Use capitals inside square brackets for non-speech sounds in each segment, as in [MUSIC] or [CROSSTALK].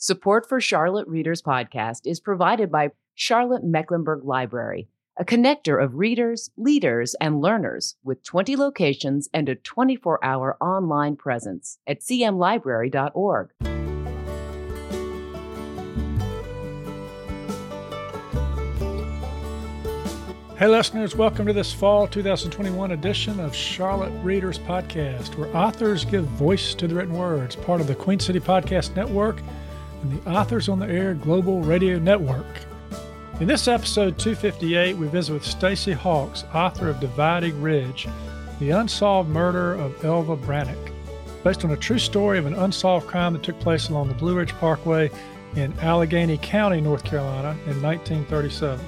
Support for Charlotte Readers Podcast is provided by Charlotte Mecklenburg Library, a connector of readers, leaders, and learners with 20 locations and a 24 hour online presence at cmlibrary.org. Hey, listeners, welcome to this fall 2021 edition of Charlotte Readers Podcast, where authors give voice to the written words, part of the Queen City Podcast Network and the Authors on the Air Global Radio Network. In this episode 258, we visit with Stacy Hawks, author of Dividing Ridge, the unsolved murder of Elva Brannock, based on a true story of an unsolved crime that took place along the Blue Ridge Parkway in Alleghany County, North Carolina in 1937.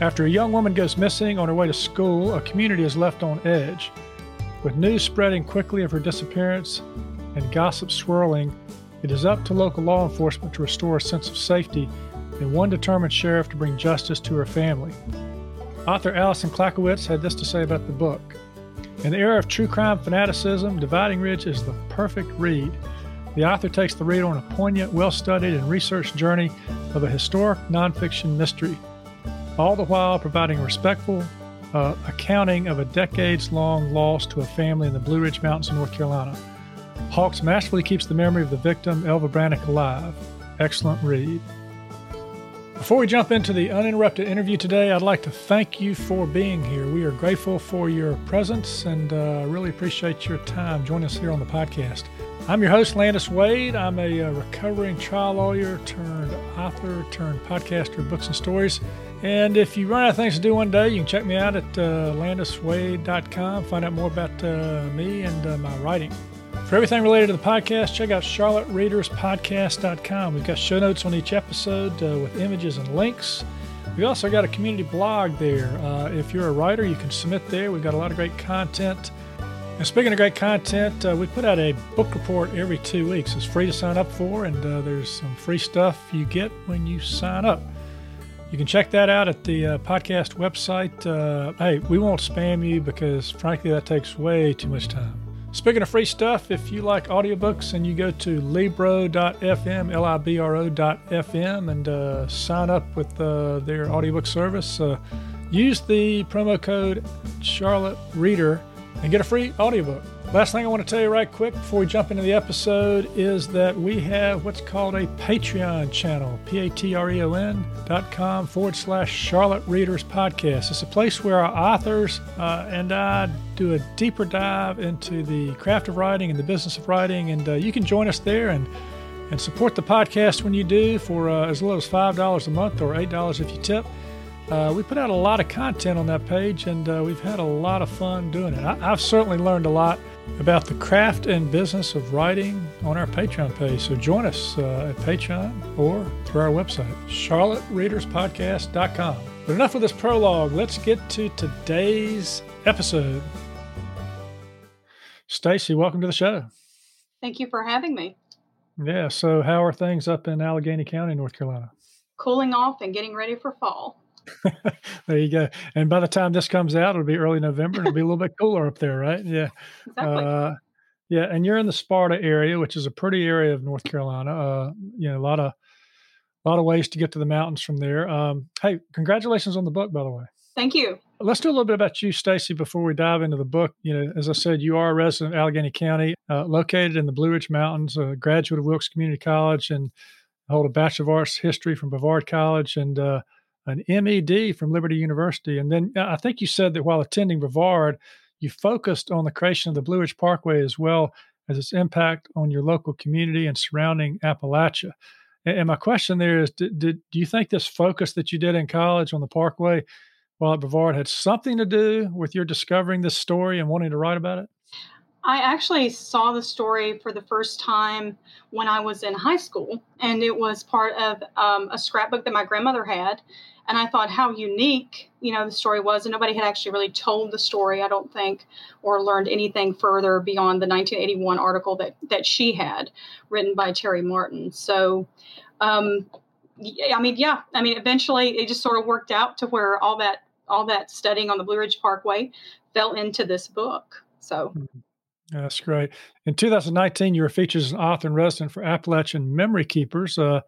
After a young woman goes missing on her way to school, a community is left on edge. With news spreading quickly of her disappearance and gossip swirling, it is up to local law enforcement to restore a sense of safety and one determined sheriff to bring justice to her family. Author Alison Klackowicz had this to say about the book. In the era of true crime fanaticism, Dividing Ridge is the perfect read. The author takes the reader on a poignant, well studied, and researched journey of a historic nonfiction mystery all the while providing respectful uh, accounting of a decades long loss to a family in the Blue Ridge Mountains of North Carolina. Hawks masterfully keeps the memory of the victim, Elva Brannock, alive. Excellent read. Before we jump into the uninterrupted interview today, I'd like to thank you for being here. We are grateful for your presence and uh, really appreciate your time joining us here on the podcast. I'm your host, Landis Wade. I'm a, uh, recovering trial lawyer turned author turned podcaster of books and stories. And if you run out of things to do one day, you can check me out at uh, landiswade.com, find out more about uh, me and uh, my writing. For everything related to the podcast, check out charlottereaderspodcast.com. We've got show notes on each episode uh, with images and links. We've also got a community blog there. Uh, if you're a writer, you can submit there. We've got a lot of great content. And speaking of great content, uh, we put out a book report every two weeks. It's free to sign up for, and there's some free stuff you get when you sign up. You can check that out at the uh, podcast website. Uh, hey, we won't spam you because, frankly, that takes way too much time. Speaking of free stuff, if you like audiobooks and you go to libro.fm, L-I-B-R-O.fm, and uh, sign up with uh, their audiobook service, uh, use the promo code Charlotte Reader and get a free audiobook. Last thing I want to tell you right quick before we jump into the episode is that we have what's called a Patreon channel, P-A-T-R-E-O-N dot com forward slash Charlotte Readers Podcast. It's a place where our authors uh, and I do a deeper dive into the craft of writing and the business of writing, and uh, you can join us there and and support the podcast when you do for uh, as little as $5 a month or $8 if you tip. Uh, we put out a lot of content on that page, and uh, we've had a lot of fun doing it. I, have certainly learned a lot about the craft and business of writing on our Patreon page. So join us uh, at Patreon or through our website, charlottereaderspodcast.com. But enough of this prologue. Let's get to today's episode. Stacy, welcome to the show. Thank you for having me. Yeah. So, how are things up in Alleghany County, North Carolina? Cooling off and getting ready for fall. [LAUGHS] there you go. And by the time this comes out, it'll be early November. It'll be a little bit cooler up there, right? Yeah. [LAUGHS] Exactly. Uh, yeah, and you're in the Sparta area, which is a pretty area of North Carolina. Uh, you know, a lot of a lot of ways to get to the mountains from there. Um, hey, congratulations on the book, by the way. Thank you. Let's do a little bit about you, Stacy, before we dive into the book. You know, as I said, you are a resident of Alleghany County, uh, located in the Blue Ridge Mountains, a graduate of Wilkes Community College, and hold a Bachelor of Arts History from Brevard College, and uh, an MED from Liberty University. And then uh, I think you said that while attending Brevard, you focused on the creation of the Blue Ridge Parkway as well as its impact on your local community and surrounding Appalachia. And my question there is did, did, do you think this focus that you did in college on the Parkway while at Brevard had something to do with your discovering this story and wanting to write about it? I actually saw the story for the first time when I was in high school, and it was part of um, a scrapbook that my grandmother had. And I thought how unique, you know, the story was. And nobody had actually really told the story, I don't think, or learned anything further beyond the 1981 article that, that she had written by Terry Martin. So, um, I mean, yeah, I mean, eventually it just sort of worked out to where all that all that studying on the Blue Ridge Parkway fell into this book. So. Mm-hmm. That's great. In 2019, you were featured as an author and resident for Appalachian Memory Keepers. Uh,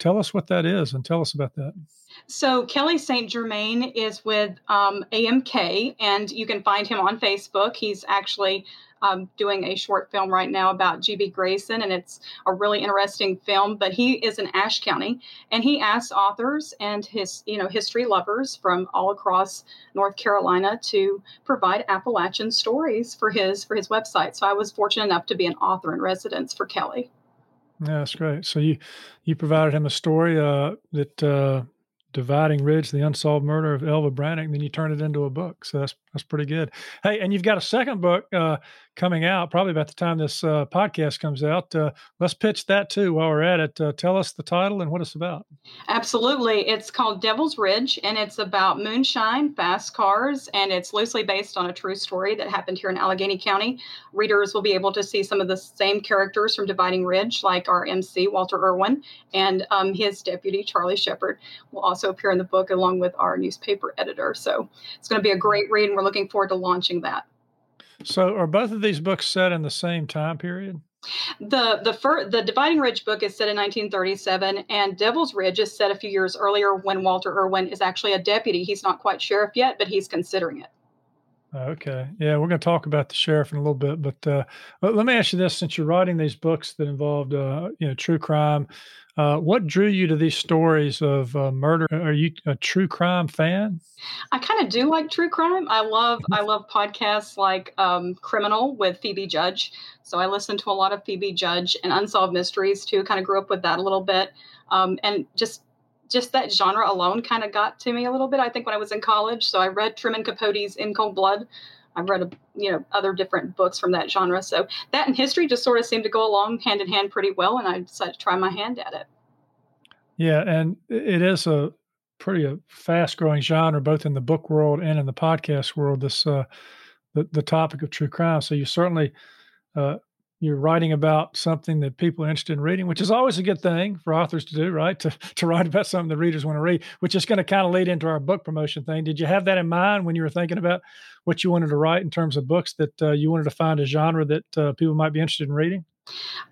tell us what that is and tell us about that. So, Kelly St. Germain is with um, AMK, and you can find him on Facebook. He's actually um, doing a short film right now about G.B. Grayson, and it's a really interesting film. But he is in Ashe County, and he asks authors and his you know history lovers from all across North Carolina to provide Appalachian stories for his for his website. So I was fortunate enough to be an author in residence for Kelly. Yeah, that's great. So you you provided him a story uh, that uh, Dividing Ridge, the unsolved murder of Elva Brannock, then you turn it into a book. So that's that's pretty good. Hey, and you've got a second book uh, coming out probably about the time this uh, podcast comes out. Uh, let's pitch that too while we're at it. Uh, tell us the title and what it's about. Absolutely, it's called Devil's Ridge, and it's about moonshine, fast cars, and it's loosely based on a true story that happened here in Alleghany County. Readers will be able to see some of the same characters from Dividing Ridge, like our MC Walter Irwin and um, his deputy Charlie Shepard, will also appear in the book along with our newspaper editor. So it's going to be a great read, and we're looking forward to launching that. So, are both of these books set in the same time period? The the fir- the Dividing Ridge book is set in 1937, and Devil's Ridge is set a few years earlier when Walter Irwin is actually a deputy. He's not quite sheriff yet, but he's considering it. Okay, yeah, we're going to talk about the sheriff in a little bit, but uh, let me ask you this: since you're writing these books that involved, uh, you know, true crime, uh, what drew you to these stories of uh, murder? Are you a true crime fan? I kind of do like true crime. I love I love podcasts like um, Criminal with Phoebe Judge. So I listen to a lot of Phoebe Judge and Unsolved Mysteries too. Kind of grew up with that a little bit, um, and just just that genre alone kind of got to me a little bit. I think when I was in college, so I read Truman Capote's In Cold Blood. I've read, a, you know, other different books from that genre. So that and history just sort of seemed to go along hand in hand pretty well, and I decided to try my hand at it. Yeah, and it is a pretty uh, fast growing genre, both in the book world and in the podcast world. This uh, the the topic of true crime. So you certainly uh, you're writing about something that people are interested in reading, which is always a good thing for authors to do, right? [LAUGHS] To to write about something that readers want to read, which is going to kind of lead into our book promotion thing. Did you have that in mind when you were thinking about what you wanted to write in terms of books that uh, you wanted to find a genre that uh, people might be interested in reading?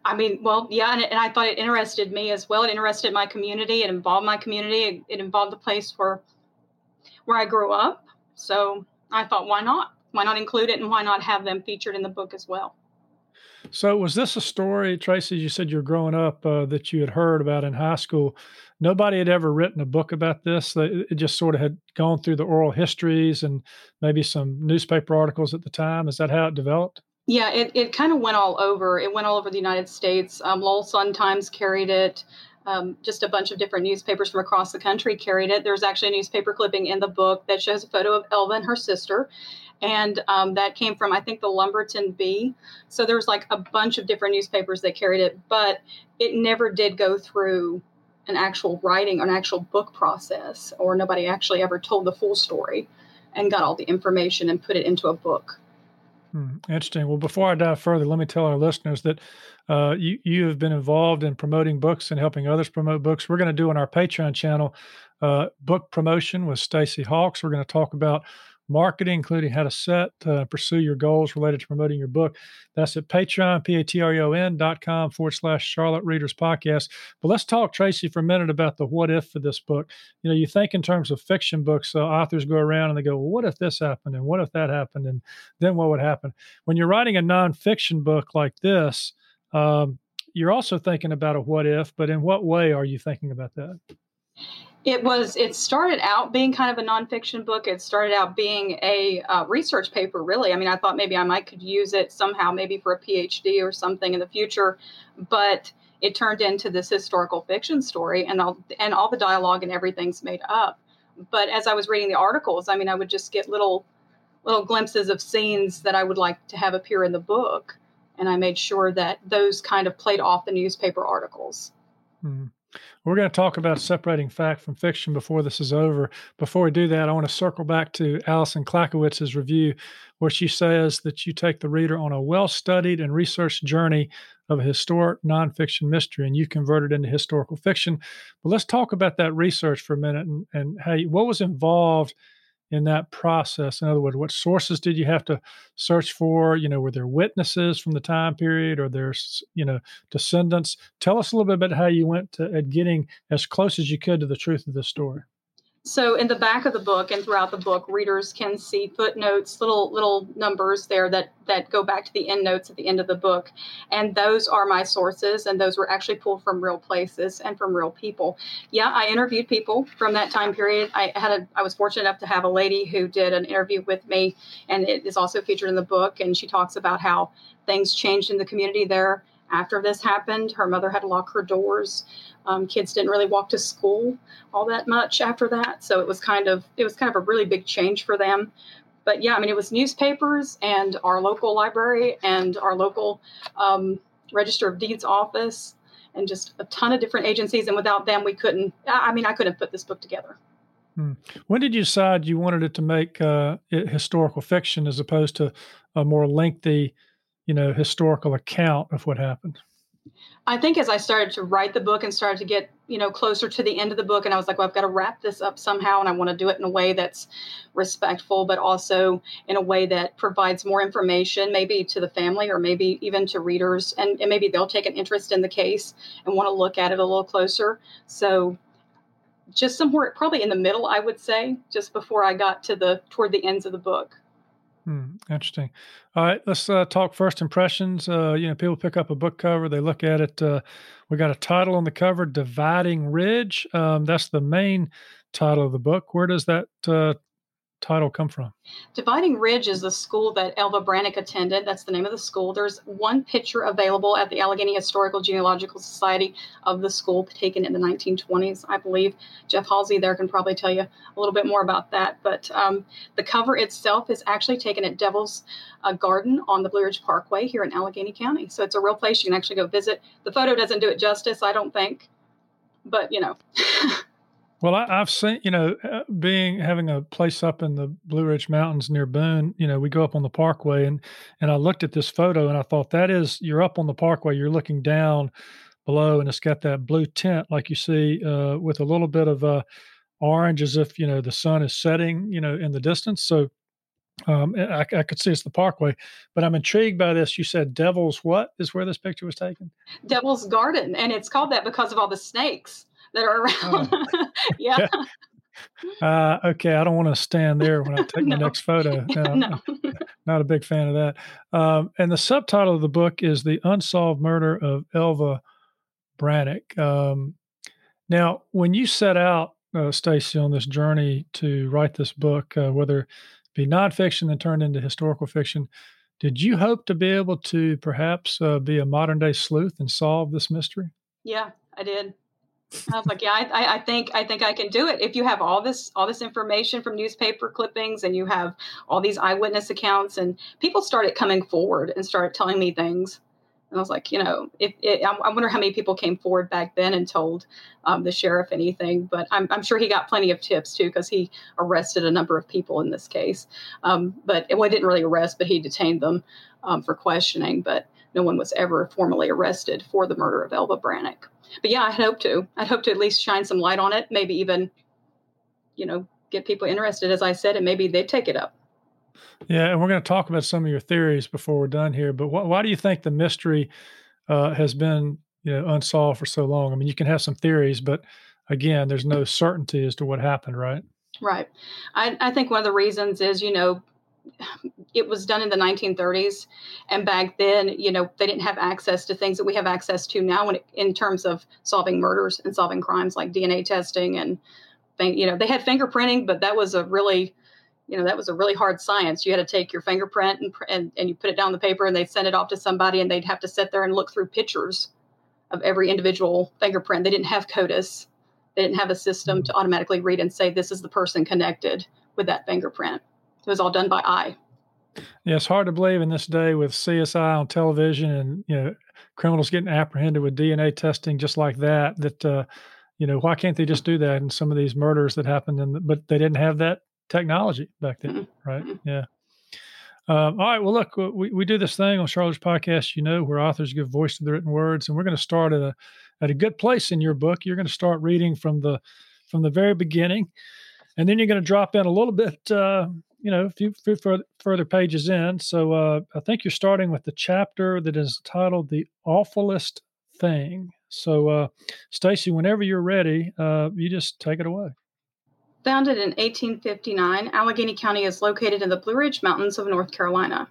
I mean, well, yeah, and, and, I thought it interested me as well. It interested my community. It involved my community. It, it involved the place where where I grew up. So I thought, why not? Why not include it, and why not have them featured in the book as well? So, was this a story, Tracy? You said you were growing up uh, that you had heard about in high school. Nobody had ever written a book about this. It just sort of had gone through the oral histories and maybe some newspaper articles at the time. Is that how it developed? Yeah, it, it kind of went all over. It went all over the United States. Um, Lowell Sun Times carried it. Um, just a bunch of different newspapers from across the country carried it. There's actually a newspaper clipping in the book that shows a photo of Elva and her sister and um, that came from I think the Lumberton Bee. So there was like a bunch of different newspapers that carried it, but it never did go through an actual writing or an actual book process, or nobody actually ever told the full story and got all the information and put it into a book. Hmm, interesting. Well, before I dive further, let me tell our listeners that uh, you you have been involved in promoting books and helping others promote books. We're going to do on our Patreon channel uh, book promotion with Stacy Hawks. We're going to talk about marketing, including how to set, uh, pursue your goals related to promoting your book. That's at Patreon, P-A-T-R-E-O-N dot com forward slash Charlotte Readers Podcast. But let's talk, Tracy, for a minute about the what if for this book. You know, you think in terms of fiction books, uh, authors go around and they go, well, what if this happened? And what if that happened? And then what would happen? When you're writing a nonfiction book like this, um, you're also thinking about a what if, but in what way are you thinking about that? It was. It started out being kind of a nonfiction book. It started out being a uh, research paper. Really, I mean, I thought maybe I might could use it somehow, maybe for a PhD or something in the future. But it turned into this historical fiction story, and all and all the dialogue and everything's made up. But as I was reading the articles, I mean, I would just get little little glimpses of scenes that I would like to have appear in the book, and I made sure that those kind of played off the newspaper articles. Mm-hmm. We're going to talk about separating fact from fiction before this is over. Before we do that, I want to circle back to Alison Klackowicz's review, where she says that you take the reader on a well studied and researched journey of a historic nonfiction mystery and you convert it into historical fiction. But let's talk about that research for a minute and, and how you, what was involved in that process? In other words, what sources did you have to search for? You know, were there witnesses from the time period or there's, you know, descendants? Tell us a little bit about how you went to, at getting as close as you could to the truth of this story. So in the back of the book and throughout the book, readers can see footnotes, little little numbers there that that go back to the end notes at the end of the book, and those are my sources, and those were actually pulled from real places and from real people. Yeah, I interviewed people from that time period. I had a I was fortunate enough to have a lady who did an interview with me, and it is also featured in the book, and she talks about how things changed in the community there after this happened. Her mother had to lock her doors. Um, kids didn't really walk to school all that much after that, so it was kind of it was kind of a really big change for them. But yeah, I mean, it was newspapers and our local library and our local um, Register of Deeds office and just a ton of different agencies. And without them, we couldn't. I mean, I couldn't put this book together. Hmm. When did you decide you wanted it to make uh, it historical fiction as opposed to a more lengthy, you know, historical account of what happened? I think as I started to write the book and started to get, you know, closer to the end of the book, and I was like, well, I've got to wrap this up somehow, and I want to do it in a way that's respectful, but also in a way that provides more information, maybe to the family or maybe even to readers, and, and maybe they'll take an interest in the case and want to look at it a little closer. So just somewhere probably in the middle, I would say, just before I got to the toward the ends of the book. Hmm, interesting. All right, let's uh, talk first impressions. Uh, you know, people pick up a book cover, they look at it. Uh, we got a title on the cover, "Dividing Ridge." Um, that's the main title of the book. Where does that uh, title come from? Dividing Ridge is the school that Elva Brannock attended. That's the name of the school. There's one picture available at the Alleghany Historical Genealogical Society of the school taken in the 1920s, I believe. Jeff Halsey there can probably tell you a little bit more about that. But um, the cover itself is actually taken at Devil's uh, Garden on the Blue Ridge Parkway here in Alleghany County. So it's a real place you can actually go visit. The photo doesn't do it justice, I don't think. But, you know. [LAUGHS] Well, I, have seen, you know, uh, being having a place up in the Blue Ridge Mountains near Boone, you know, we go up on the parkway and and I looked at this photo and I thought that is you're up on the parkway, you're looking down below and it's got that blue tint like you see uh, with a little bit of uh, orange as if, you know, the sun is setting, you know, in the distance. So um, I, I, could see it's the parkway, but I'm intrigued by this. You said Devil's what is where this picture was taken? Devil's Garden, and it's called that because of all the snakes that are around. Oh. [LAUGHS] yeah. Uh, okay, I don't want to stand there when I take [LAUGHS] no. my next photo. Uh, [LAUGHS] no. not a big fan of that. Um, and the subtitle of the book is "The Unsolved Murder of Elva Brannock." Um, now, when you set out, uh, Stacy, on this journey to write this book, uh, whether it be nonfiction and turned into historical fiction, did you hope to be able to perhaps uh, be a modern day sleuth and solve this mystery? Yeah, I did. I was like, yeah, I, I think I think I can do it. If you have all this all this information from newspaper clippings and you have all these eyewitness accounts, and people started coming forward and started telling me things, and I was like, you know, if it, I wonder how many people came forward back then and told um, the sheriff anything. But I'm, I'm, sure he got plenty of tips too because he arrested a number of people in this case. Um, but well, he didn't really arrest, but he detained them um, for questioning. But no one was ever formally arrested for the murder of Elva Brannock but yeah, I hope to. I'd hope to at least shine some light on it. Maybe even, you know, get people interested, as I said, and maybe they'd take it up. Yeah, and we're going to talk about some of your theories before we're done here. But wh- why do you think the mystery uh, has been, you know, unsolved for so long? I mean, you can have some theories, but again, there's no certainty as to what happened, right? Right. I, I think one of the reasons is, you know, it was done in the 1930s and back then you know they didn't have access to things that we have access to now when it, in terms of solving murders and solving crimes like dna testing and you know they had fingerprinting but that was a really you know that was a really hard science. You had to take your fingerprint and, and, and you put it down the paper and they'd send it off to somebody and they'd have to sit there and look through pictures of every individual fingerprint. They didn't have codis. They didn't have a system mm-hmm. to automatically read and say this is the person connected with that fingerprint it was all done by eye. Yeah, it's hard to believe in this day with CSI on television and you know criminals getting apprehended with DNA testing just like that. That uh, you know why can't they just do that in some of these murders that happened? And but they didn't have that technology back then, mm-hmm. right? Mm-hmm. Yeah. Um, all right. Well, look, we, we do this thing on Charlotte's podcast, you know, where authors give voice to the written words, and we're going to start at a at a good place in your book. You're going to start reading from the from the very beginning, and then you're going to drop in a little bit, uh, you know, a few, few further pages in. So uh, I think you're starting with the chapter that is titled "The Awfulest Thing." So, uh, Stacy, whenever you're ready, uh, you just take it away. Founded in 1859, Alleghany County is located in the Blue Ridge Mountains of North Carolina.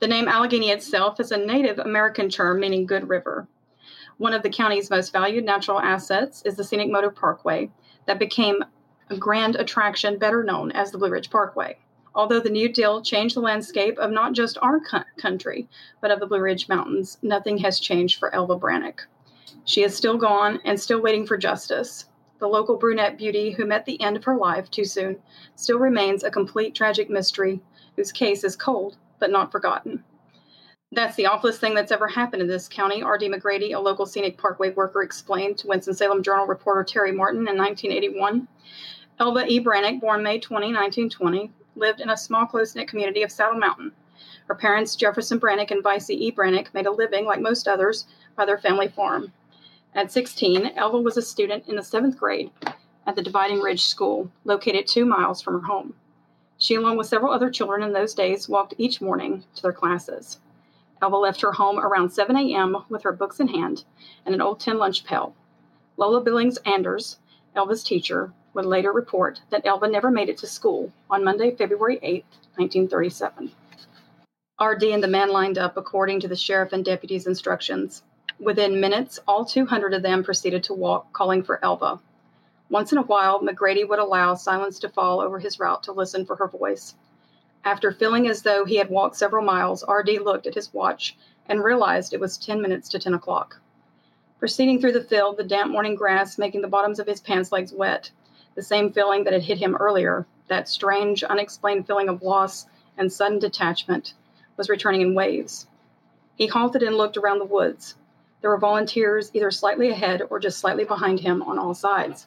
The name Alleghany itself is a Native American term meaning good river. One of the county's most valued natural assets is the Scenic Motor Parkway that became a grand attraction better known as the Blue Ridge Parkway. Although the New Deal changed the landscape of not just our country, but of the Blue Ridge Mountains, nothing has changed for Elva Brannock. She is still gone and still waiting for justice. The local brunette beauty who met the end of her life too soon still remains a complete tragic mystery whose case is cold but not forgotten. That's the awfulest thing that's ever happened in this county, R.D. McGrady, a local scenic parkway worker, explained to Winston-Salem Journal reporter Terry Martin in 1981. Elva E. Brannock, born May 20, 1920, lived in a small, close-knit community of Saddle Mountain. Her parents, Jefferson Brannock and Vice E. Brannock, made a living, like most others, by their family farm. At 16, Elva was a student in the seventh grade at the Dividing Ridge School, located two miles from her home. She, along with several other children in those days, walked each morning to their classes. Elva left her home around 7 a.m. with her books in hand and an old tin lunch pail. Lola Billings Anders, Elva's teacher, would later report that Elva never made it to school on Monday, February 8, 1937. RD and the men lined up according to the sheriff and deputy's instructions. Within minutes, all 200 of them proceeded to walk, calling for Elva. Once in a while, McGrady would allow silence to fall over his route to listen for her voice. After feeling as though he had walked several miles, R.D. looked at his watch and realized it was 10 minutes to 10 o'clock. Proceeding through the field, the damp morning grass making the bottoms of his pants legs wet, the same feeling that had hit him earlier, that strange, unexplained feeling of loss and sudden detachment, was returning in waves. He halted and looked around the woods. There were volunteers either slightly ahead or just slightly behind him on all sides.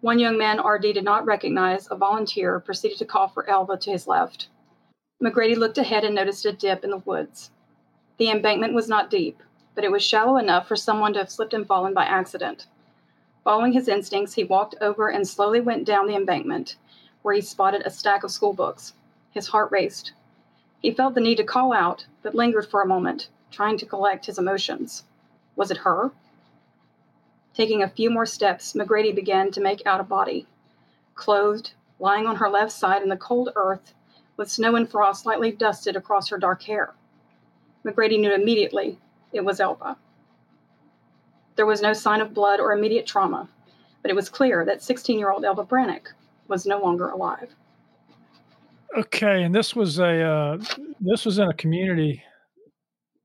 One young man RD did not recognize, a volunteer, proceeded to call for Elva to his left. McGrady looked ahead and noticed a dip in the woods. The embankment was not deep, but it was shallow enough for someone to have slipped and fallen by accident. Following his instincts, he walked over and slowly went down the embankment, where he spotted a stack of school books. His heart raced. He felt the need to call out, but lingered for a moment, trying to collect his emotions. Was it her? Taking a few more steps, McGrady began to make out a body. Clothed, lying on her left side in the cold earth, with snow and frost lightly dusted across her dark hair. McGrady knew immediately it was Elva. There was no sign of blood or immediate trauma, but it was clear that 16 year old Elva Brannock was no longer alive. Okay, and this was a uh, this was in a community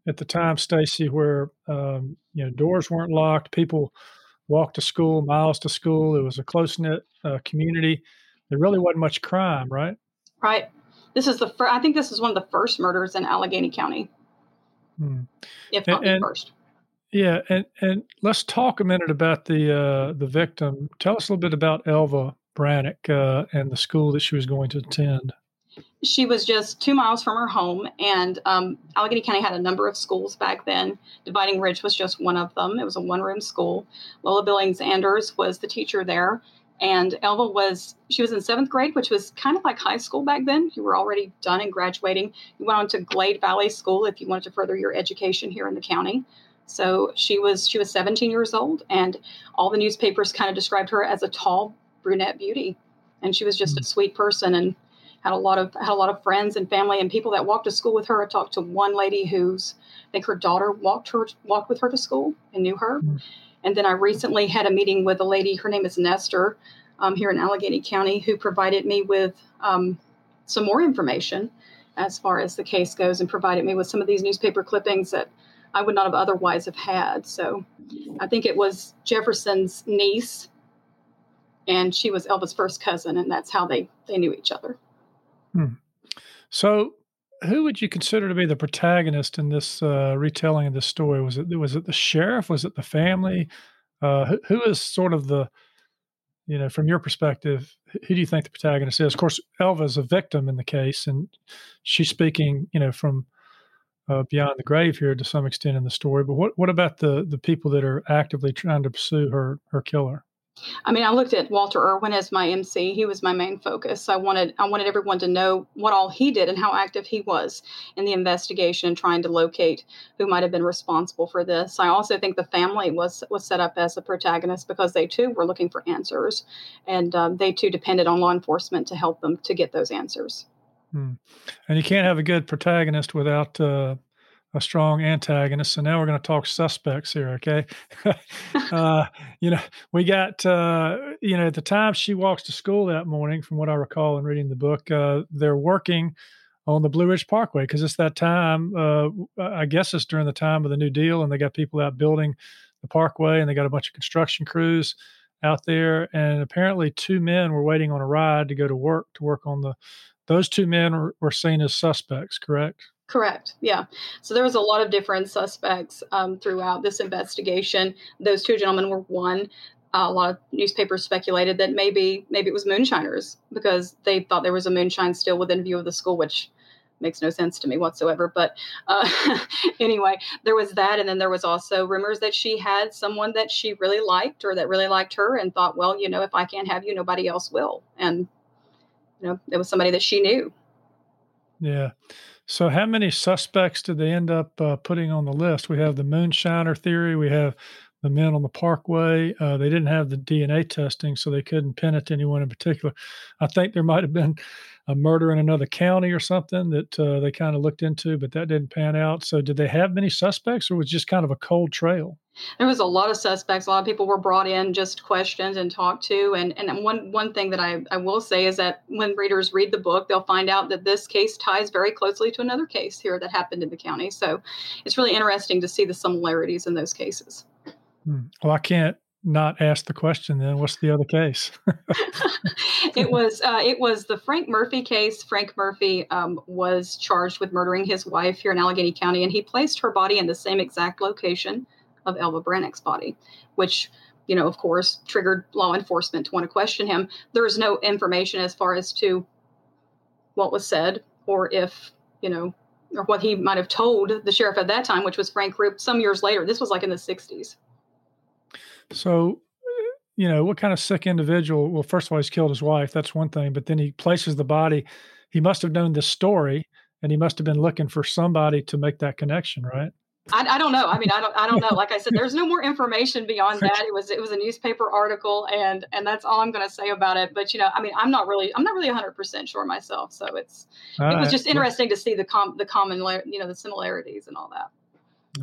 at the time, Stacy, where um, you know doors weren't locked, people walked to school, miles to school. It was a close knit uh, community. There really wasn't much crime, right? Right. This is the first. I think this is one of the first murders in Alleghany County, hmm. if not and, the first. Yeah, and and let's talk a minute about the uh, the victim. Tell us a little bit about Elva Brannock uh, and the school that she was going to attend she was just two miles from her home, and um, Alleghany County had a number of schools back then. Dividing Ridge was just one of them. It was a one room school. Lola Billings Anders was the teacher there, and Elva was she was in seventh grade, which was kind of like high school back then. You were already done and graduating. You went on to Glade Valley School if you wanted to further your education here in the county. So she was she was 17 years old, and all the newspapers kind of described her as a tall brunette beauty, and she was just a sweet person and had a lot of had a lot of friends and family and people that walked to school with her. I talked to one lady who's I think her daughter walked her walked with her to school and knew her. Mm-hmm. And then I recently had a meeting with a lady. Her name is Nestor, um, here in Alleghany County, who provided me with um, some more information as far as the case goes, and provided me with some of these newspaper clippings that I would not have otherwise have had. So I think it was Jefferson's niece, and she was Elva's first cousin, and that's how they they knew each other. Hmm. So, who would you consider to be the protagonist in this uh, retelling of this story? Was it was it the sheriff? Was it the family? Uh, who, who is sort of the you know from your perspective? Who do you think the protagonist is? Of course, Elva is a victim in the case, and she's speaking you know from uh, beyond the grave here to some extent in the story. But what what about the the people that are actively trying to pursue her her killer? I mean, I looked at Walter Irwin as my MC. He was my main focus. I wanted I wanted everyone to know what all he did and how active he was in the investigation and trying to locate who might have been responsible for this. I also think the family was was set up as a protagonist because they too were looking for answers, and um, they too depended on law enforcement to help them to get those answers. Hmm. And you can't have a good protagonist without uh, a strong antagonist. So now we're going to talk suspects here, okay? [LAUGHS] [LAUGHS] uh, you know, we got, uh, you know, at the time she walks to school that morning, from what I recall in reading the book, uh, they're working on the Blue Ridge Parkway because it's that time. Uh, I guess it's during the time of the New Deal, and they got people out building the parkway, and they got a bunch of construction crews out there. And apparently, two men were waiting on a ride to go to work to work on the. Those two men were, were seen as suspects, correct? Correct. Yeah. So there was a lot of different suspects um, throughout this investigation. Those two gentlemen were one. Uh, a lot of newspapers speculated that maybe maybe it was moonshiners because they thought there was a moonshine still within view of the school, which makes no sense to me whatsoever. But uh, [LAUGHS] anyway, there was that, and then there was also rumors that she had someone that she really liked or that really liked her, and thought, well, you know, if I can't have you, nobody else will. And you know, it was somebody that she knew. Yeah. So, how many suspects did they end up uh, putting on the list? We have the moonshiner theory. We have the men on the parkway. Uh, they didn't have the DNA testing, so they couldn't pin it to anyone in particular. I think there might have been a murder in another county or something that uh, they kind of looked into, but that didn't pan out. So, did they have many suspects, or was just kind of a cold trail? There was a lot of suspects. A lot of people were brought in, just questioned and talked to. And and one one thing that I, I will say is that when readers read the book, they'll find out that this case ties very closely to another case here that happened in the county. So, it's really interesting to see the similarities in those cases. Hmm. Well, I can't not ask the question then. What's the other case? [LAUGHS] It was uh, it was the frank murphy case. Frank murphy um, was charged with murdering his wife here in alleghany county and he placed her body in the same exact location of elva brannock's body which you know of course triggered law enforcement to want to question him. There's no information as far as to what was said or if you know or what he might have told the sheriff at that time which was frank roop some years later. This was like in the 60s so, you know, what kind of sick individual? Well, first of all, he's killed his wife. That's one thing. But then he places the body. He must have known this story, and he must have been looking for somebody to make that connection, right? I, I, don't know. I mean, I don't. I don't know. [LAUGHS] Like I said, there's no more information beyond that. It was it was a newspaper article, and and that's all I'm going to say about it. But you know, I mean, I'm not really I'm not really 100 percent sure myself. So it's all it was right. just interesting to see the com the common you know the similarities and all that.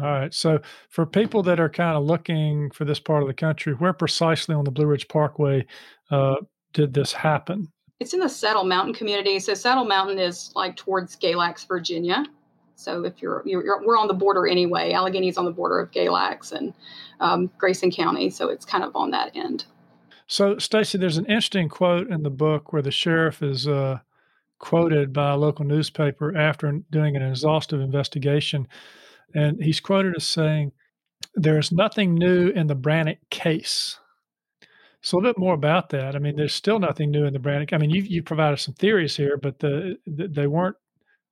All right. So, for people that are kind of looking for this part of the country, where precisely on the Blue Ridge Parkway uh, did this happen? It's in the Saddle Mountain community. So, Saddle Mountain is like towards Galax, Virginia. So, if you're, you're, you're we're on the border anyway. Alleghany's on the border of Galax and um, Grayson County. So, it's kind of on that end. So, Stacy, there's an interesting quote in the book where the sheriff is uh, quoted by a local newspaper after doing an exhaustive investigation and he's quoted as saying, There is nothing new in the Brannock case. So a little bit more about that. I mean, there's still nothing new in the Brannock. I mean, you you provided some theories here, but the, the, they weren't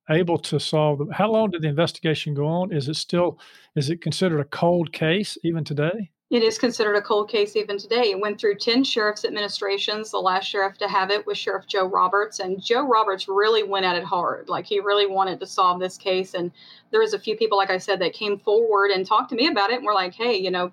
able to solve them. How long did the investigation go on? Is it still is it considered a cold case even today? It is considered a cold case even today. It went through 10 sheriff's administrations. The last sheriff to have it was Sheriff Joe Roberts. And Joe Roberts really went at it hard. Like he really wanted to solve this case. And there was a few people, like I said, that came forward and talked to me about it and were like, hey, you know,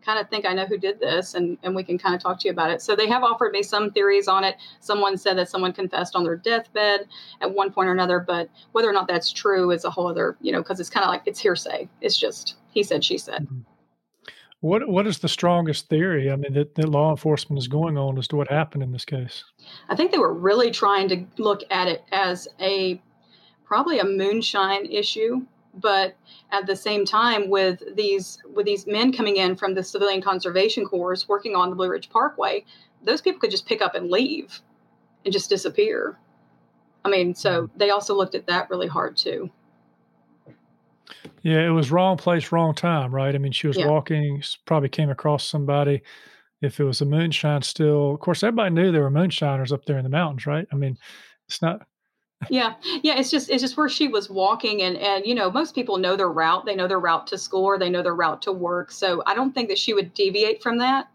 kind of think I know who did this and, and we can kind of talk to you about it. So they have offered me some theories on it. Someone said that someone confessed on their deathbed at one point or another, but whether or not that's true is a whole other, you know, because it's kind of like it's hearsay. It's just he said, she said. Mm-hmm. What what is the strongest theory? I mean, that, that law enforcement is going on as to what happened in this case. I think they were really trying to look at it as a probably a moonshine issue, but at the same time, with these with these men coming in from the Civilian Conservation Corps working on the Blue Ridge Parkway, those people could just pick up and leave and just disappear. I mean, so mm-hmm. they also looked at that really hard too. Yeah, it was wrong place, wrong time, right? I mean, she was yeah. walking, probably came across somebody. If it was a moonshine still, of course, everybody knew there were moonshiners up there in the mountains, right? I mean, it's not. yeah, yeah, it's just it's just where she was walking, and and you know most people know their route. They know their route to school or they know their route to work. So I don't think that she would deviate from that.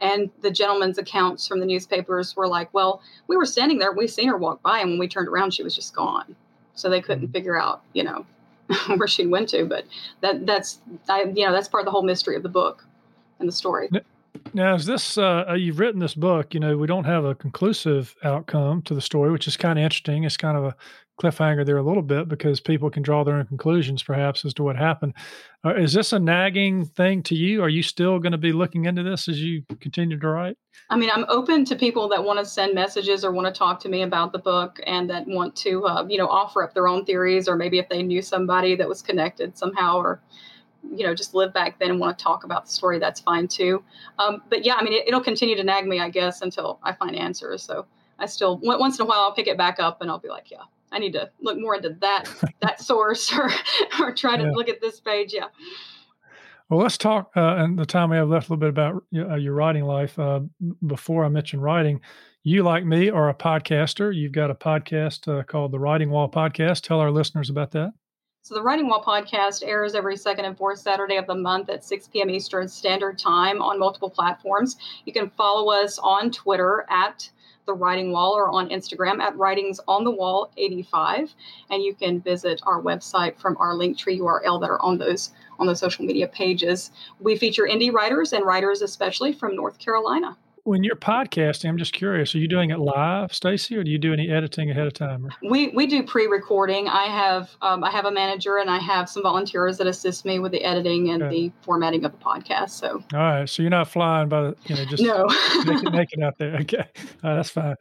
And the gentleman's accounts from the newspapers were like, well, we were standing there, we seen her walk by, and when we turned around, she was just gone. So they couldn't mm-hmm. figure out, you know, [LAUGHS] where she went to. But that that's I, you know that's part of the whole mystery of the book and the story. Now, is this uh, uh, you've written this book? You know, we don't have a conclusive outcome to the story, which is kind of interesting. It's kind of a cliffhanger there a little bit because people can draw their own conclusions, perhaps, as to what happened. Uh, is this a nagging thing to you? Are you still going to be looking into this as you continue to write? I mean, I'm open to people that want to send messages or want to talk to me about the book and that want to, uh, you know, offer up their own theories or maybe if they knew somebody that was connected somehow or you know just live back then and want to talk about the story that's fine too um, but yeah i mean it, will continue to nag me i guess until i find answers so i still once in a while i'll pick it back up and i'll be like yeah i need to look more into that [LAUGHS] that source or [LAUGHS] or try to yeah. look at this page yeah well, let's talk. Uh, and the time we have left, a little bit about uh, your writing life. Uh, before I mention writing, you, like me, are a podcaster. You've got a podcast uh, called the Writing Wall Podcast. Tell our listeners about that. So the Writing Wall podcast airs every second and fourth Saturday of the month at 6 p.m. Eastern Standard Time on multiple platforms. You can follow us on Twitter at the Writing Wall or on Instagram at Writings on the Wall 85, and you can visit our website from our link Linktree URL that are on those on the social media pages. We feature indie writers and writers especially from North Carolina when you're podcasting, I'm just curious, are you doing it live, Stacy, or do you do any editing ahead of time? We we do pre-recording. I have um, I have a manager and I have some volunteers that assist me with the editing and okay. the formatting of the podcast. So all right, so you're not flying by the you know just no [LAUGHS] make, it, make it out there. Okay, right, that's fine.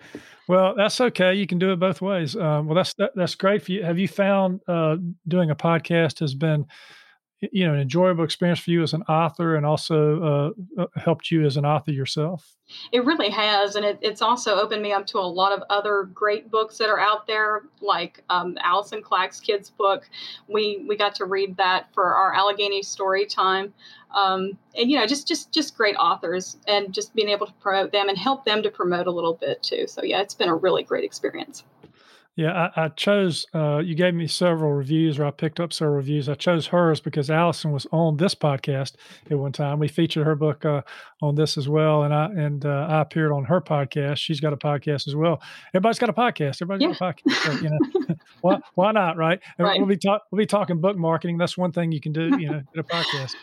Well, that's okay. You can do it both ways. Um, well, that's that, that's great for you. Have you found uh, doing a podcast has been you know an enjoyable experience for you as an author and also uh, uh, helped you as an author yourself? It really has and it, it's also opened me up to a lot of other great books that are out there like um, allison clack's kids book. We we got to read that for our alleghany story time. Um, and you know just just just great authors and just being able to promote them and help them to promote a little bit too. So yeah it's been a really great experience yeah, I, I chose. Uh, you gave me several reviews, or I picked up several reviews. I chose hers because Allison was on this podcast at one time. We featured her book uh, on this as well, and I and uh, I appeared on her podcast. She's got a podcast as well. Everybody's got a podcast. Everybody's yeah. got a podcast. So, you know, [LAUGHS] [LAUGHS] why why not, right? right. We'll be talk, we'll be talking book marketing. That's one thing you can do. You know, [LAUGHS] get a podcast.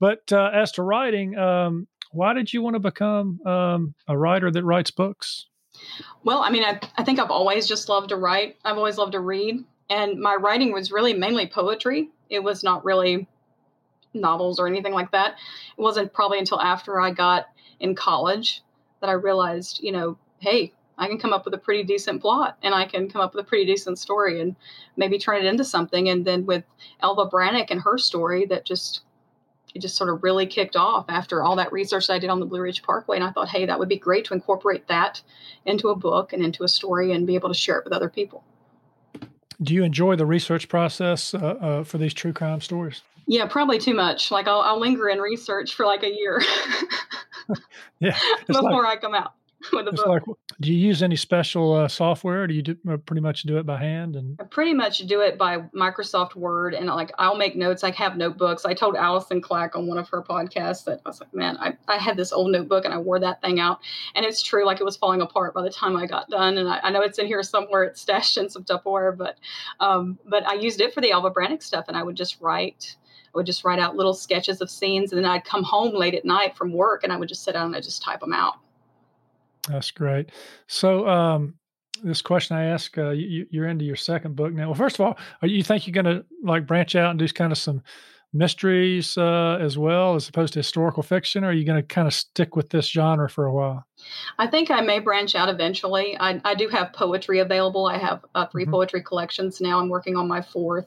But uh, as to writing, um, why did you want to become um, a writer that writes books? Well, I mean, I, I think I've always just loved to write. I've always loved to read. And my writing was really mainly poetry. It was not really novels or anything like that. It wasn't probably until after I got in college that I realized, you know, hey, I can come up with a pretty decent plot and I can come up with a pretty decent story and maybe turn it into something. And then with Elva Brannock and her story, that just it just sort of really kicked off after all that research I did on the Blue Ridge Parkway. And I thought, hey, that would be great to incorporate that into a book and into a story and be able to share it with other people. Do you enjoy the research process uh, uh, for these true crime stories? Yeah, probably too much. Like I'll, I'll linger in research for like a year. [LAUGHS] [LAUGHS] yeah, before like, I come out. [LAUGHS] with a book. Like, do you use any special uh, software? do you do, uh, pretty much do it by hand? And I pretty much do it by Microsoft Word, and like I'll make notes. I have notebooks. I told Allison Clack on one of her podcasts that I was like, man, I, I had this old notebook and I wore that thing out, and it's true. Like it was falling apart by the time I got done, and I, I know it's in here somewhere. It's stashed in some Tupperware, but um, but I used it for the Alva Brannock stuff, and I would just write. I would just write out little sketches of scenes, and then I'd come home late at night from work, and I would just sit down and I'd just type them out. That's great. So, um, this question I ask, uh, you, are into your second book now. Well, first of all, are you think you're going to like branch out and do kind of some mysteries uh, as well, as opposed to historical fiction? Or are you going to kind of stick with this genre for a while? I think I may branch out eventually. I, I do have poetry available. I have uh, 3 mm-hmm. poetry collections now. I'm working on my fourth.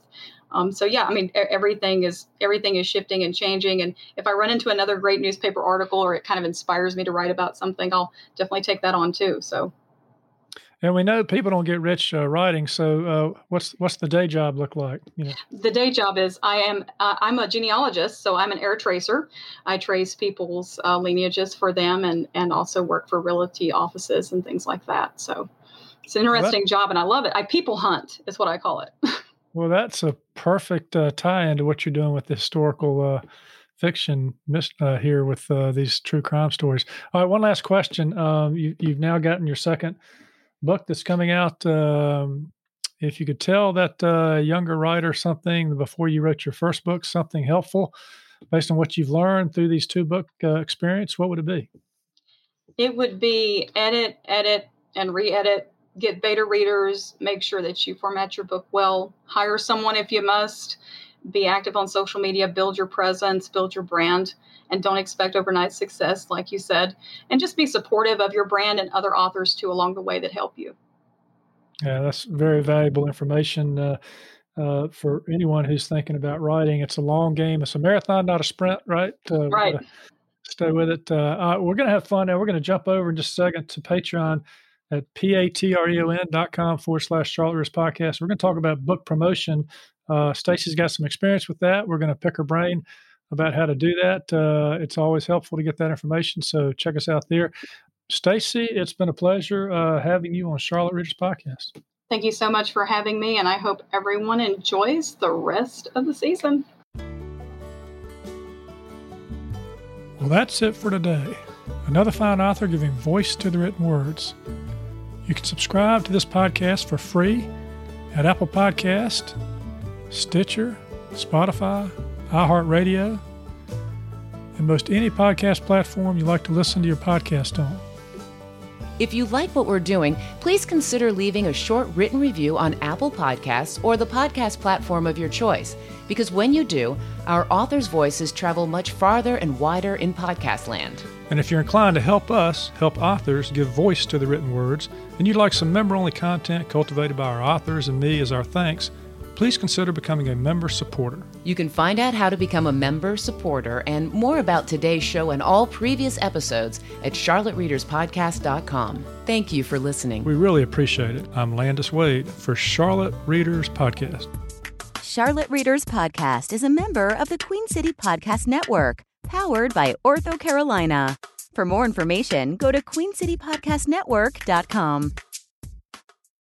Um, so yeah, I mean everything is everything is shifting and changing. And if I run into another great newspaper article or it kind of inspires me to write about something, I'll definitely take that on too. So. And we know people don't get rich uh, writing. So, uh, what's what's the day job look like? You know, the day job is I am uh, I'm a genealogist, so I'm an heir tracer. I trace people's uh, lineages for them, and and also work for realty offices and things like that. So, it's an interesting well, job, and I love it. I people hunt is what I call it. [LAUGHS] Well, that's a perfect uh, tie into what you're doing with the historical uh, fiction uh, here with uh, these true crime stories. All right, one last question. Um, you, have now gotten your second book that's coming out. Um, if you could tell that uh, younger writer something before you wrote your first book, something helpful based on what you've learned through these two book uh, experience, what would it be? It would be edit, edit, and re-edit. Get beta readers. Make sure that you format your book well. Hire someone if you must be active on social media, build your presence, build your brand, and don't expect overnight success, like you said. And just be supportive of your brand and other authors too along the way that help you. Yeah, that's very valuable information uh, uh, for anyone who's thinking about writing. It's a long game. It's a marathon, not a sprint, right? Uh, right. Stay with it. Uh, we're going to have fun now. We're going to jump over in just a second to Patreon at p-a-t-r-e-o-n dot com forward slash Charlotte Readers Podcast. We're going to talk about book promotion uh, Stacy's got some experience with that. We're going to pick her brain about how to do that. Uh, it's always helpful to get that information. So check us out there. Stacy, it's been a pleasure uh, having you on Charlotte Readers Podcast. Thank you so much for having me, and I hope everyone enjoys the rest of the season. Well, that's it for today. Another fine author giving voice to the written words. You can subscribe to this podcast for free at Apple Podcast, Stitcher, Spotify, iHeartRadio, and most any podcast platform you like to listen to your podcast on. If you like what we're doing, please consider leaving a short written review on Apple Podcasts or the podcast platform of your choice, because when you do, our authors' voices travel much farther and wider in podcast land. And if you're inclined to help us help authors give voice to the written words, and you'd like some member only content cultivated by our authors and me as our thanks, please consider becoming a member supporter. You can find out how to become a member supporter and more about today's show and all previous episodes at charlottereaderspodcast.com. Thank you for listening. We really appreciate it. I'm Landis Wade for Charlotte Readers Podcast. Charlotte Readers Podcast is a member of the Queen City Podcast Network, powered by Ortho Carolina. For more information, go to queencitypodcastnetwork.com.